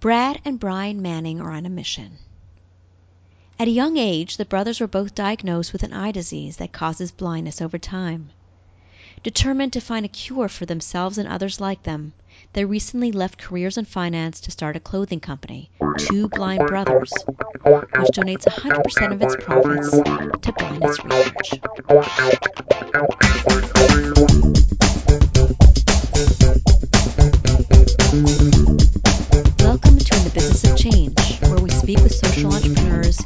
Brad and Brian Manning are on a mission. At a young age, the brothers were both diagnosed with an eye disease that causes blindness over time. Determined to find a cure for themselves and others like them, they recently left careers in finance to start a clothing company, Two Blind Brothers, which donates 100% of its profits to blindness research. Of Change, where we speak with social entrepreneurs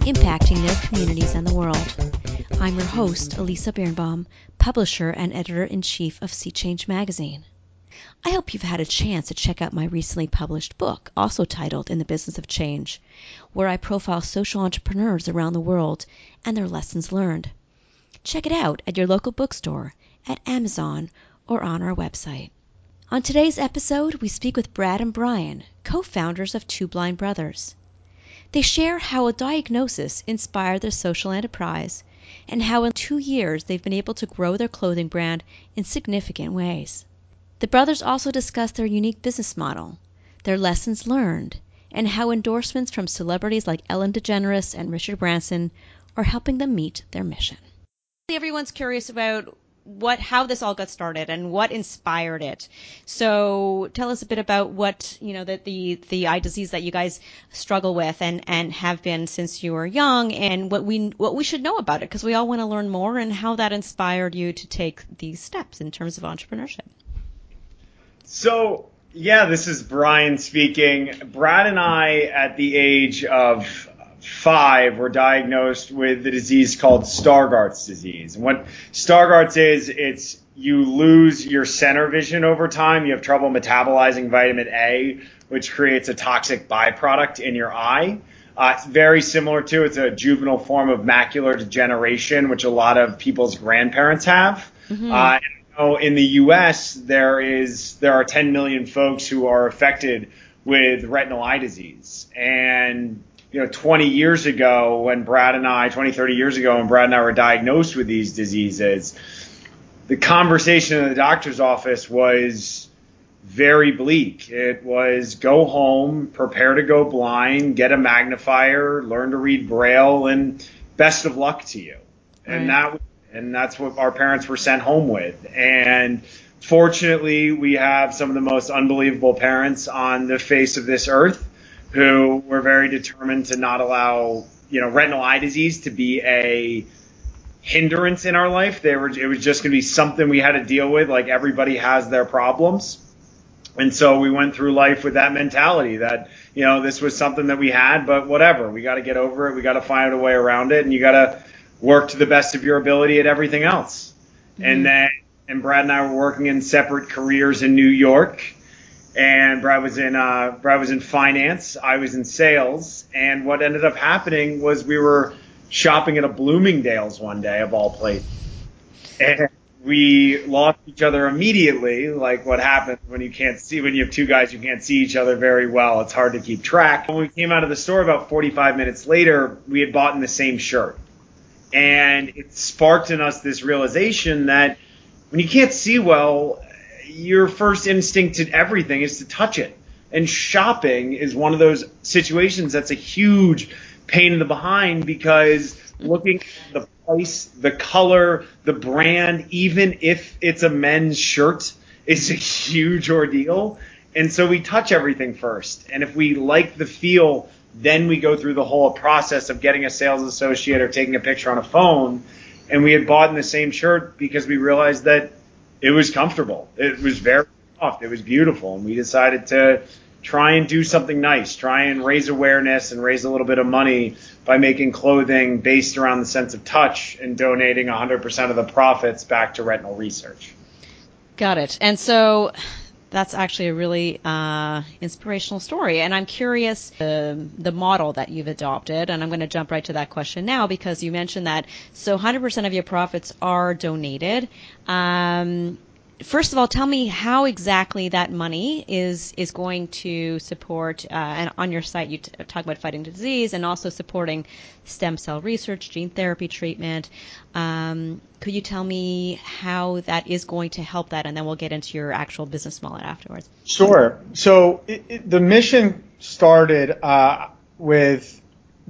impacting their communities and the world. I'm your host, Elisa Birnbaum, publisher and editor in chief of Sea Change Magazine. I hope you've had a chance to check out my recently published book, also titled In the Business of Change, where I profile social entrepreneurs around the world and their lessons learned. Check it out at your local bookstore, at Amazon, or on our website. On today's episode, we speak with Brad and Brian, co founders of Two Blind Brothers. They share how a diagnosis inspired their social enterprise and how in two years they've been able to grow their clothing brand in significant ways. The brothers also discuss their unique business model, their lessons learned, and how endorsements from celebrities like Ellen DeGeneres and Richard Branson are helping them meet their mission. Everyone's curious about what how this all got started and what inspired it. So tell us a bit about what you know that the the eye disease that you guys struggle with and and have been since you were young and what we what we should know about it because we all want to learn more and how that inspired you to take these steps in terms of entrepreneurship. So yeah, this is Brian speaking. Brad and I, at the age of five were diagnosed with the disease called Stargardt's disease. And what Stargardt's is, it's you lose your center vision over time. You have trouble metabolizing vitamin A, which creates a toxic byproduct in your eye. Uh, it's very similar to it's a juvenile form of macular degeneration, which a lot of people's grandparents have. Mm-hmm. Uh, in the U.S., there is there are 10 million folks who are affected with retinal eye disease, and you know, 20 years ago when Brad and I, 20, 30 years ago when Brad and I were diagnosed with these diseases, the conversation in the doctor's office was very bleak. It was go home, prepare to go blind, get a magnifier, learn to read braille, and best of luck to you. Right. And that and that's what our parents were sent home with. And fortunately, we have some of the most unbelievable parents on the face of this earth who were very determined to not allow, you know, retinal eye disease to be a hindrance in our life. They were, it was just going to be something we had to deal with. Like everybody has their problems. And so we went through life with that mentality that, you know, this was something that we had, but whatever. We got to get over it. We got to find a way around it. And you got to work to the best of your ability at everything else. Mm-hmm. And then, and Brad and I were working in separate careers in New York and Brad was in uh, Brad was in finance. I was in sales. And what ended up happening was we were shopping at a Bloomingdale's one day of all places, and we lost each other immediately. Like what happens when you can't see when you have two guys you can't see each other very well. It's hard to keep track. When we came out of the store about 45 minutes later, we had bought in the same shirt, and it sparked in us this realization that when you can't see well your first instinct to everything is to touch it. And shopping is one of those situations that's a huge pain in the behind because looking at the price, the color, the brand, even if it's a men's shirt, is a huge ordeal. And so we touch everything first. And if we like the feel, then we go through the whole process of getting a sales associate or taking a picture on a phone. And we had bought in the same shirt because we realized that it was comfortable. It was very soft. It was beautiful, and we decided to try and do something nice, try and raise awareness and raise a little bit of money by making clothing based around the sense of touch and donating 100% of the profits back to retinal research. Got it. And so that's actually a really uh, inspirational story. And I'm curious uh, the model that you've adopted. And I'm going to jump right to that question now because you mentioned that so 100% of your profits are donated. Um, first of all, tell me how exactly that money is is going to support. Uh, and on your site, you t- talk about fighting disease and also supporting stem cell research, gene therapy treatment. Um, could you tell me how that is going to help that, and then we'll get into your actual business model afterwards. Sure. So it, it, the mission started uh, with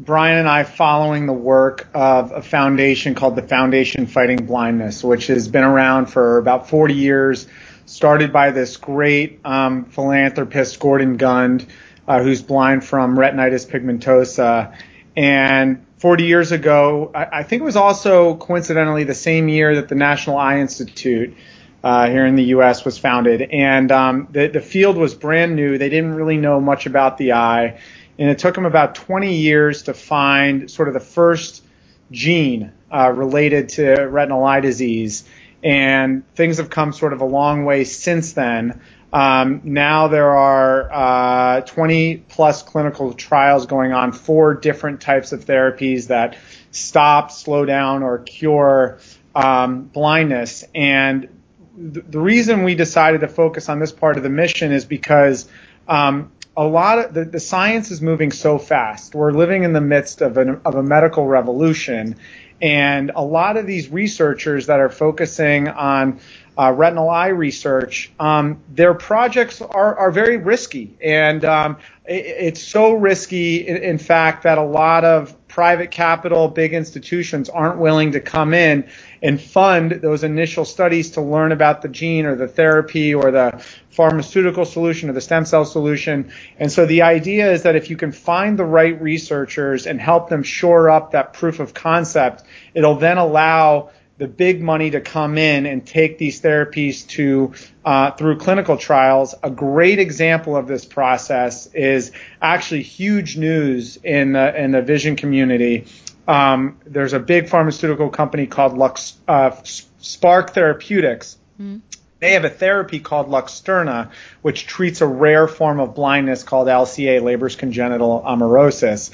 Brian and I following the work of a foundation called the Foundation Fighting Blindness, which has been around for about 40 years. Started by this great um, philanthropist, Gordon Gund, uh, who's blind from retinitis pigmentosa. And 40 years ago, I, I, think it was also coincidentally the same year that the National Eye Institute uh, here in the U.S. was founded. And um, the, the field was brand new. They didn't really know much about the eye and it took them about 20 years to find sort of the first gene uh, related to retinal eye disease. And things have come sort of a long way since then. Um, now there are uh, 20 plus clinical trials going on for different types of therapies that stop, slow down, or cure um, blindness. And th- the reason we decided to focus on this part of the mission is because um, a lot of the, the science is moving so fast. We're living in the midst of, an, of a medical revolution. And a lot of these researchers that are focusing on uh, retinal eye research, um, their projects are, are very risky. And um, it, it's so risky, in, in fact, that a lot of private capital, big institutions aren't willing to come in and fund those initial studies to learn about the gene or the therapy or the pharmaceutical solution or the stem cell solution. And so the idea is that if you can find the right researchers and help them shore up that proof of concept, it'll then allow the big money to come in and take these therapies to uh, through clinical trials. A great example of this process is actually huge news in the in the vision community. Um, there's a big pharmaceutical company called Lux, uh, Spark Therapeutics. Mm-hmm. They have a therapy called Luxturna, which treats a rare form of blindness called LCA, Leber's congenital amaurosis.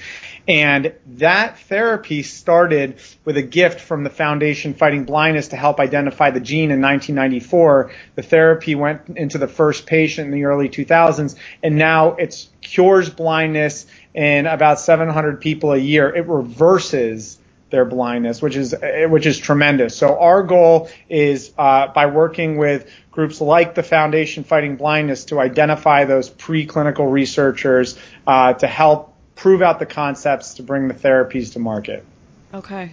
And that therapy started with a gift from the Foundation Fighting Blindness to help identify the gene in 1994. The therapy went into the first patient in the early 2000s, and now it cures blindness in about 700 people a year. It reverses their blindness, which is which is tremendous. So our goal is uh, by working with groups like the Foundation Fighting Blindness to identify those preclinical researchers uh, to help prove out the concepts to bring the therapies to market. Okay.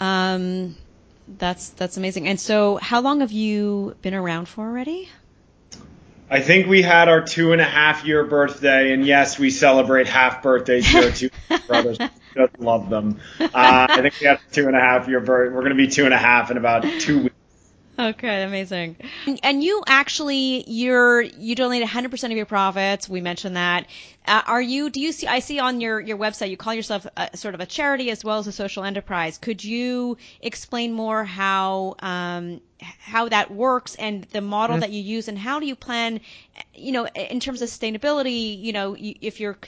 Um, that's that's amazing. And so, how long have you been around for already? I think we had our two and a half year birthday, and yes, we celebrate half birthdays here. Two brothers just love them. Uh, I think we had two and a half year birth. We're going to be two and a half in about two weeks. Okay, amazing. And you actually, you're you donate 100% of your profits. We mentioned that. Uh, are you? Do you see? I see on your your website you call yourself a, sort of a charity as well as a social enterprise. Could you explain more how um, how that works and the model mm-hmm. that you use, and how do you plan? You know, in terms of sustainability, you know, if you're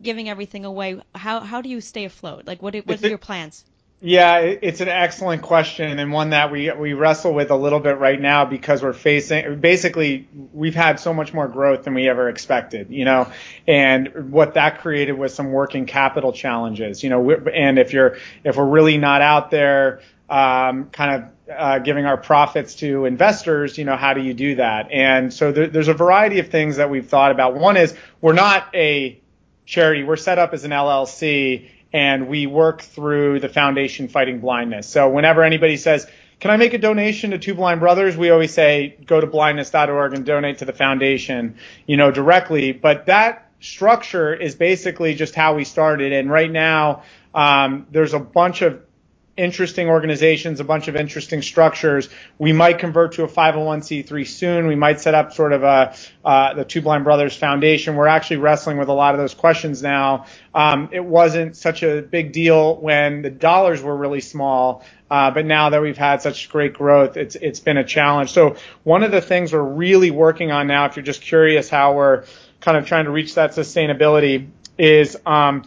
giving everything away, how how do you stay afloat? Like, what what are your plans? Yeah, it's an excellent question and one that we we wrestle with a little bit right now because we're facing basically we've had so much more growth than we ever expected, you know, and what that created was some working capital challenges, you know, and if you're if we're really not out there um, kind of uh, giving our profits to investors, you know, how do you do that? And so there, there's a variety of things that we've thought about. One is we're not a charity, we're set up as an LLC and we work through the foundation fighting blindness. So whenever anybody says, can I make a donation to Two Blind Brothers? We always say go to blindness.org and donate to the foundation, you know, directly. But that structure is basically just how we started. And right now, um, there's a bunch of interesting organizations, a bunch of interesting structures. We might convert to a 501c3 soon. We might set up sort of a uh, the Two Blind Brothers Foundation. We're actually wrestling with a lot of those questions now. Um, it wasn't such a big deal when the dollars were really small. Uh, but now that we've had such great growth, it's it's been a challenge. So one of the things we're really working on now, if you're just curious how we're kind of trying to reach that sustainability, is um,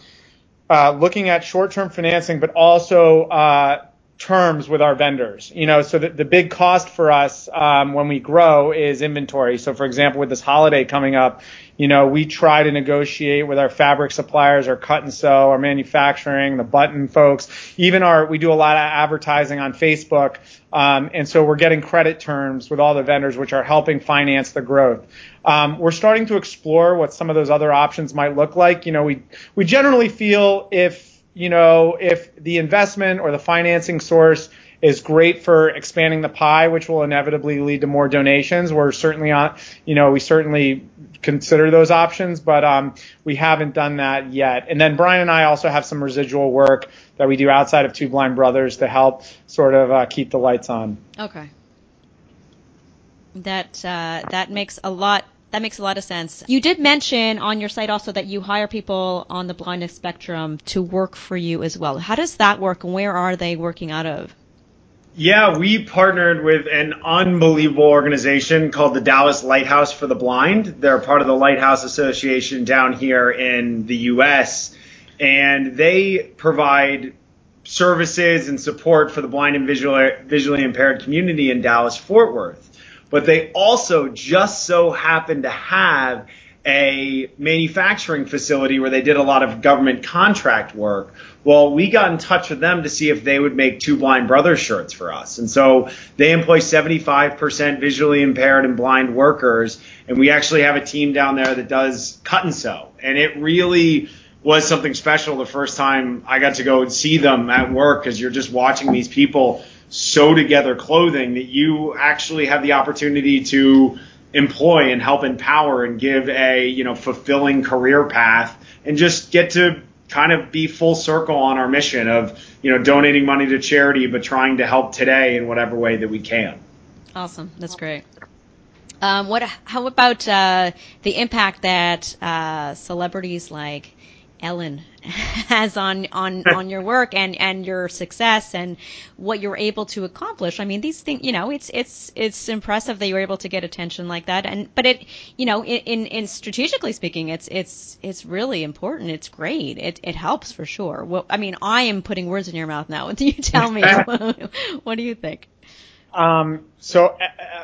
uh, looking at short-term financing, but also uh, terms with our vendors. You know, so the, the big cost for us um, when we grow is inventory. So, for example, with this holiday coming up, you know, we try to negotiate with our fabric suppliers, our cut and sew, our manufacturing, the button folks, even our, we do a lot of advertising on Facebook. Um, and so we're getting credit terms with all the vendors, which are helping finance the growth. Um, we're starting to explore what some of those other options might look like. You know, we, we generally feel if, you know, if the investment or the financing source is great for expanding the pie, which will inevitably lead to more donations. We're certainly on, you know, we certainly consider those options, but um, we haven't done that yet. And then Brian and I also have some residual work that we do outside of Two Blind Brothers to help sort of uh, keep the lights on. Okay. That uh, that makes a lot that makes a lot of sense. You did mention on your site also that you hire people on the blindness spectrum to work for you as well. How does that work and where are they working out of? Yeah, we partnered with an unbelievable organization called the Dallas Lighthouse for the Blind. They're part of the Lighthouse Association down here in the US, and they provide services and support for the blind and visually, visually impaired community in Dallas Fort Worth but they also just so happen to have a manufacturing facility where they did a lot of government contract work. Well, we got in touch with them to see if they would make two blind brothers shirts for us. And so they employ 75% visually impaired and blind workers. And we actually have a team down there that does cut and sew. And it really was something special the first time I got to go and see them at work because you're just watching these people sew together clothing that you actually have the opportunity to employ and help empower and give a you know fulfilling career path and just get to kind of be full circle on our mission of you know donating money to charity but trying to help today in whatever way that we can. Awesome. That's great. Um, what how about uh, the impact that uh, celebrities like Ellen has on on on your work and and your success and what you're able to accomplish. I mean, these things, you know, it's it's it's impressive that you're able to get attention like that. And but it, you know, in in strategically speaking, it's it's it's really important. It's great. It it helps for sure. Well, I mean, I am putting words in your mouth now. What do you tell me. what do you think? Um, so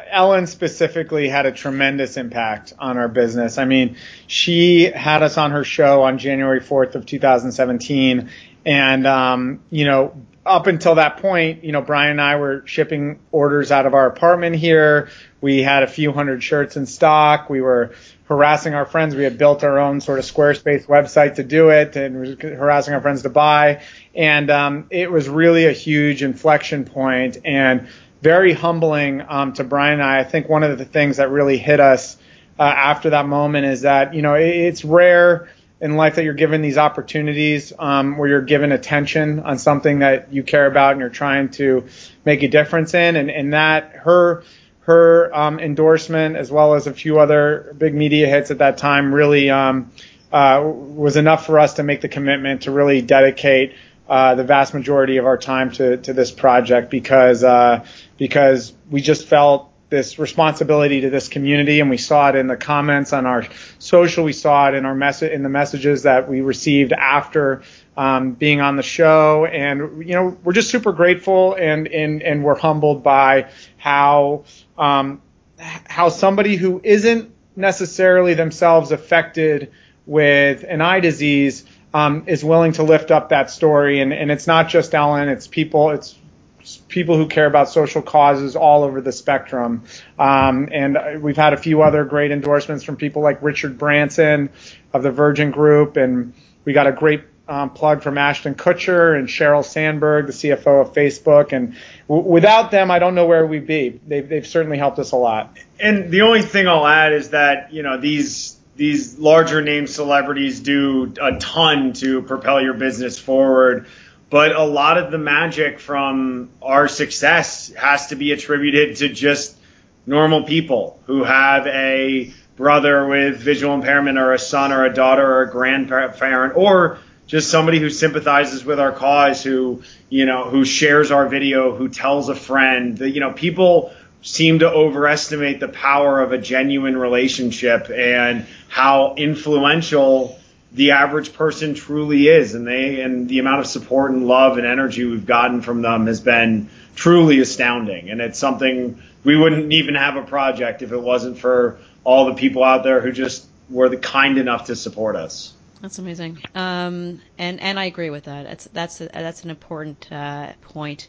Ellen specifically had a tremendous impact on our business. I mean, she had us on her show on January 4th of 2017, and um, you know, up until that point, you know, Brian and I were shipping orders out of our apartment here. We had a few hundred shirts in stock. We were harassing our friends. We had built our own sort of Squarespace website to do it and harassing our friends to buy. And um, it was really a huge inflection point. And very humbling um, to Brian and I. I think one of the things that really hit us uh, after that moment is that you know it, it's rare in life that you're given these opportunities um, where you're given attention on something that you care about and you're trying to make a difference in, and, and that her her um, endorsement as well as a few other big media hits at that time really um, uh, was enough for us to make the commitment to really dedicate uh, the vast majority of our time to, to this project because uh, because we just felt this responsibility to this community and we saw it in the comments on our social we saw it in our message in the messages that we received after um, being on the show. And you know we're just super grateful and and and we're humbled by how um, how somebody who isn't necessarily themselves affected with an eye disease um, is willing to lift up that story. And, and it's not just Ellen, it's people, it's people who care about social causes all over the spectrum. Um, and we've had a few other great endorsements from people like Richard Branson of the Virgin Group, and we got a great um, plug from Ashton Kutcher and Sheryl Sandberg, the CFO of Facebook. And w- without them, I don't know where we'd be. They've, they've certainly helped us a lot. And the only thing I'll add is that you know these these larger name celebrities do a ton to propel your business forward. But a lot of the magic from our success has to be attributed to just normal people who have a brother with visual impairment or a son or a daughter or a grandparent or just somebody who sympathizes with our cause who you know who shares our video who tells a friend that you know people seem to overestimate the power of a genuine relationship and how influential the average person truly is and they and the amount of support and love and energy we've gotten from them has been truly astounding and it's something we wouldn't even have a project if it wasn't for all the people out there who just were the kind enough to support us that's amazing, um, and and I agree with that. That's that's a, that's an important uh, point.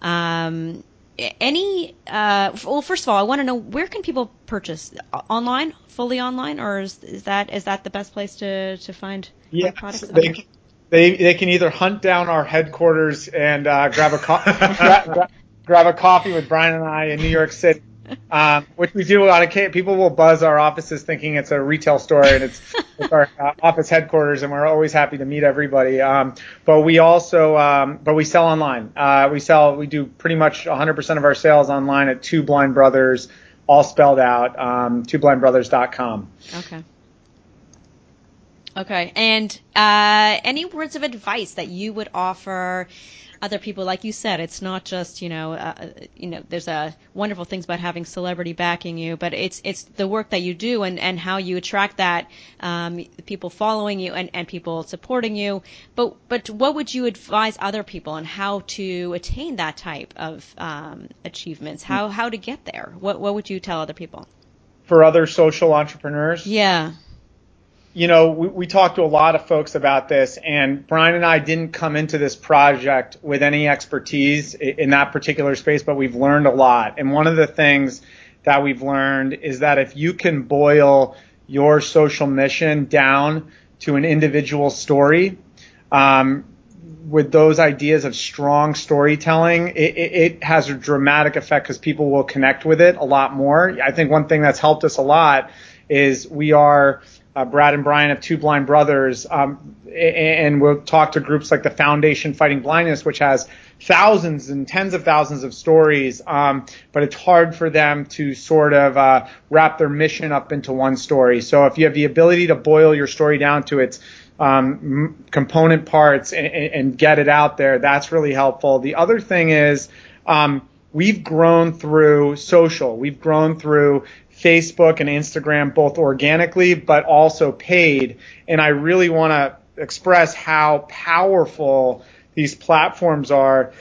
Um, any uh, well, first of all, I want to know where can people purchase online, fully online, or is, is that is that the best place to to find yeah, products? They, okay. they they can either hunt down our headquarters and uh, grab a co- grab, grab a coffee with Brian and I in New York City um, which we do on occasion. People will buzz our offices thinking it's a retail store and it's, it's our uh, office headquarters, and we're always happy to meet everybody. Um, but we also, um, but we sell online. Uh, we sell, we do pretty much 100% of our sales online at Two Blind Brothers, all spelled out, um, twoblindbrothers.com. Okay. Okay. And uh, any words of advice that you would offer other people, like you said, it's not just you know, uh, you know, there's a wonderful things about having celebrity backing you, but it's it's the work that you do and and how you attract that um, people following you and and people supporting you. But but what would you advise other people on how to attain that type of um, achievements? How how to get there? What what would you tell other people? For other social entrepreneurs? Yeah you know, we, we talked to a lot of folks about this, and Brian and I didn't come into this project with any expertise in that particular space, but we've learned a lot. And one of the things that we've learned is that if you can boil your social mission down to an individual story, um, with those ideas of strong storytelling, it, it, it has a dramatic effect because people will connect with it a lot more. I think one thing that's helped us a lot is we are uh, Brad and Brian of Two Blind Brothers, um, and we'll talk to groups like the Foundation Fighting Blindness, which has thousands and tens of thousands of stories, um, but it's hard for them to sort of uh, wrap their mission up into one story. So if you have the ability to boil your story down to its um, component parts and, and, get it out there, that's really helpful. The other thing is um, we've grown through social. We've grown through Facebook and Instagram, both organically but also paid. And I really want to express how powerful these platforms are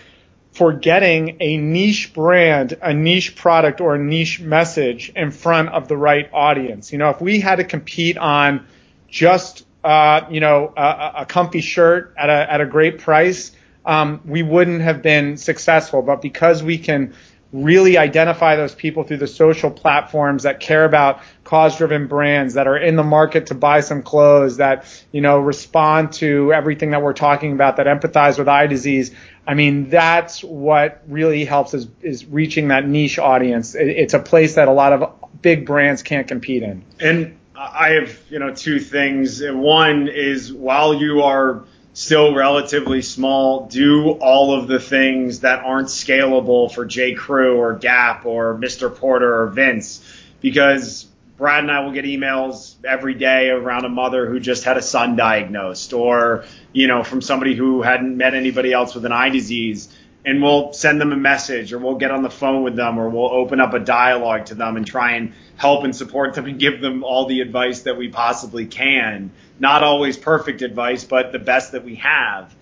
for getting a niche brand, a niche product, or a niche message in front of the right audience. You know, if we had to compete on just, uh, you know, a, a, comfy shirt at a, at a great price, um, we wouldn't have been successful. But because we can really identify those people through the social platforms that care about cause driven brands that are in the market to buy some clothes that you know respond to everything that we're talking about that empathize with eye disease. I mean that's what really helps is is reaching that niche audience. It, it's a place that a lot of big brands can't compete in. And i have you know two things. One is while you are still relatively small, do all of the things that aren't scalable for J. Crew or Gap or Mr. Porter or Vince, because Brad and I will get emails every day around a mother who just had a son diagnosed, or you know from somebody who hadn't met anybody else with an eye disease, and we'll send them a message, or we'll get on the phone with them, or we'll open up a dialogue to them and try and help and support them and give them all the advice that we possibly can not always perfect advice, but the best that we have.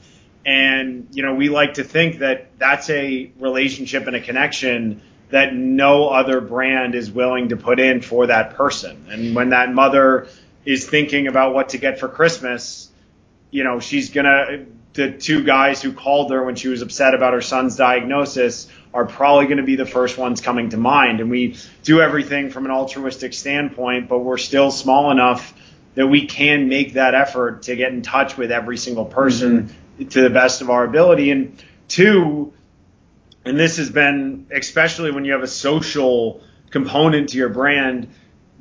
And, you know, we like to think that that's a relationship and a connection that no other brand is willing to put in for that person. And when that mother is thinking about what to get for Christmas, you know, she's going to, the two guys who called her when she was upset about her son's diagnosis are probably going to be the first ones coming to mind. And we do everything from an altruistic standpoint, but we're still small enough that we can make that effort to get in touch with every single person mm-hmm. to the best of our ability. And two, and this has been especially when you have a social component to your brand,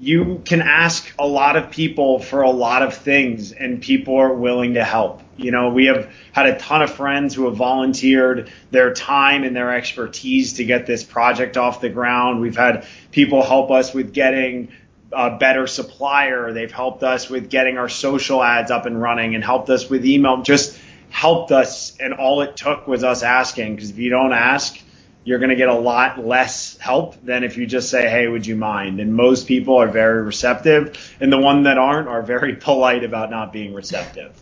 you can ask a lot of people for a lot of things and people are willing to help. You know, we have had a ton of friends who have volunteered their time and their expertise to get this project off the ground. We've had people help us with getting a better supplier. They've helped us with getting our social ads up and running and helped us with email. Just helped us, and all it took was us asking. Because if you don't ask, you're going to get a lot less help than if you just say, hey, would you mind? And most people are very receptive, and the one that aren't are very polite about not being receptive.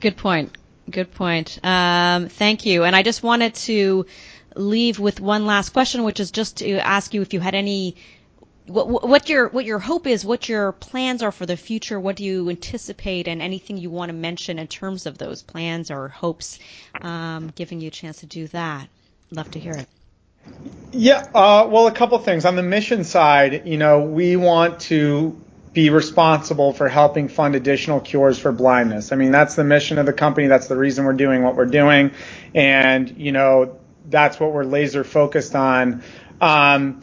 Good point. Good point. Um, thank you. And I just wanted to leave with one last question, which is just to ask you if you had any what, what your what your hope is, what your plans are for the future, what do you anticipate, and anything you want to mention in terms of those plans or hopes, um, giving you a chance to do that. Love to hear it. Yeah, uh, well, a couple things on the mission side. You know, we want to be responsible for helping fund additional cures for blindness. I mean, that's the mission of the company. That's the reason we're doing what we're doing, and you know, that's what we're laser focused on. Um,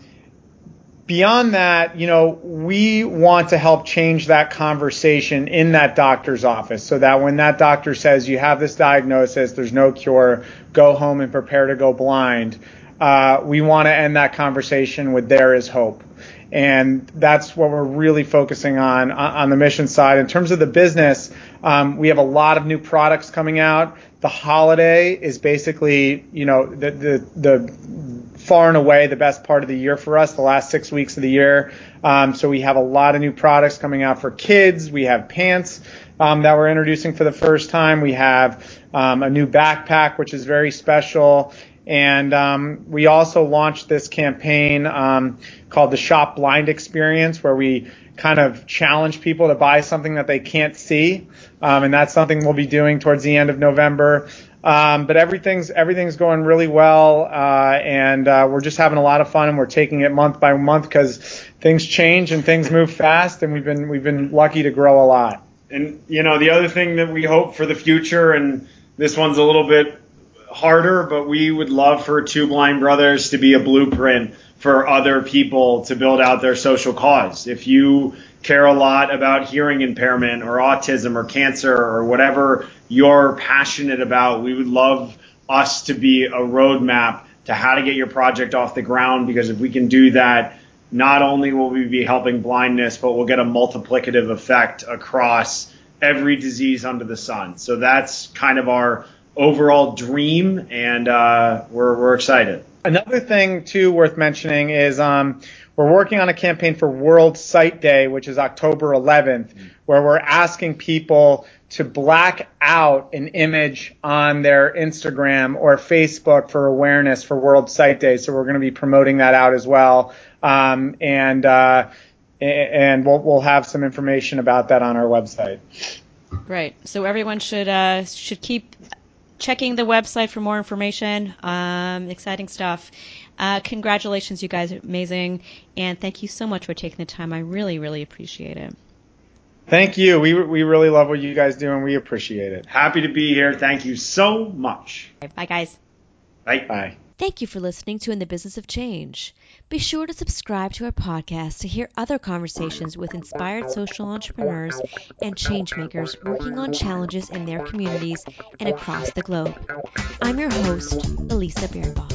beyond that, you know, we want to help change that conversation in that doctor's office so that when that doctor says you have this diagnosis, there's no cure, go home and prepare to go blind. Uh, we want to end that conversation with there is hope. And that's what we're really focusing on on the mission side. In terms of the business, um, we have a lot of new products coming out. The holiday is basically, you know, the the, the far and away the best part of the year for us, the last six weeks of the year. Um, so we have a lot of new products coming out for kids. We have pants um, that we're introducing for the first time. We have um, a new backpack, which is very special. And um, we also launched this campaign um, called the Shop Blind Experience, where we kind of challenge people to buy something that they can't see. Um, and that's something we'll be doing towards the end of November. Um, but everything's everything's going really well, uh, and uh, we're just having a lot of fun, and we're taking it month by month because things change and things move fast, and we've been we've been lucky to grow a lot. And you know, the other thing that we hope for the future, and this one's a little bit harder, but we would love for Two Blind Brothers to be a blueprint for other people to build out their social cause. If you care a lot about hearing impairment or autism or cancer or whatever you're passionate about, we would love us to be a roadmap to how to get your project off the ground because if we can do that, not only will we be helping blindness, but we'll get a multiplicative effect across every disease under the sun. So that's kind of our overall dream, and uh, we're, we're excited. Another thing, too, worth mentioning is um, we're working on a campaign for World Sight Day, which is October 11th, where we're asking people to black out an image on their Instagram or Facebook for awareness for World Sight Day. So we're going to be promoting that out as well. Um, and uh, and we'll we'll have some information about that on our website. Right. So everyone should uh, should keep checking the website for more information. Um, exciting stuff. Uh, congratulations, you guys are amazing, and thank you so much for taking the time. I really, really appreciate it. Thank you. We we really love what you guys do, and we appreciate it. Happy to be here. Thank you so much. Bye, guys. Bye. Bye. Thank you for listening to In the Business of Change. Be sure to subscribe to our podcast to hear other conversations with inspired social entrepreneurs and changemakers working on challenges in their communities and across the globe. I'm your host, Elisa Birnbaum.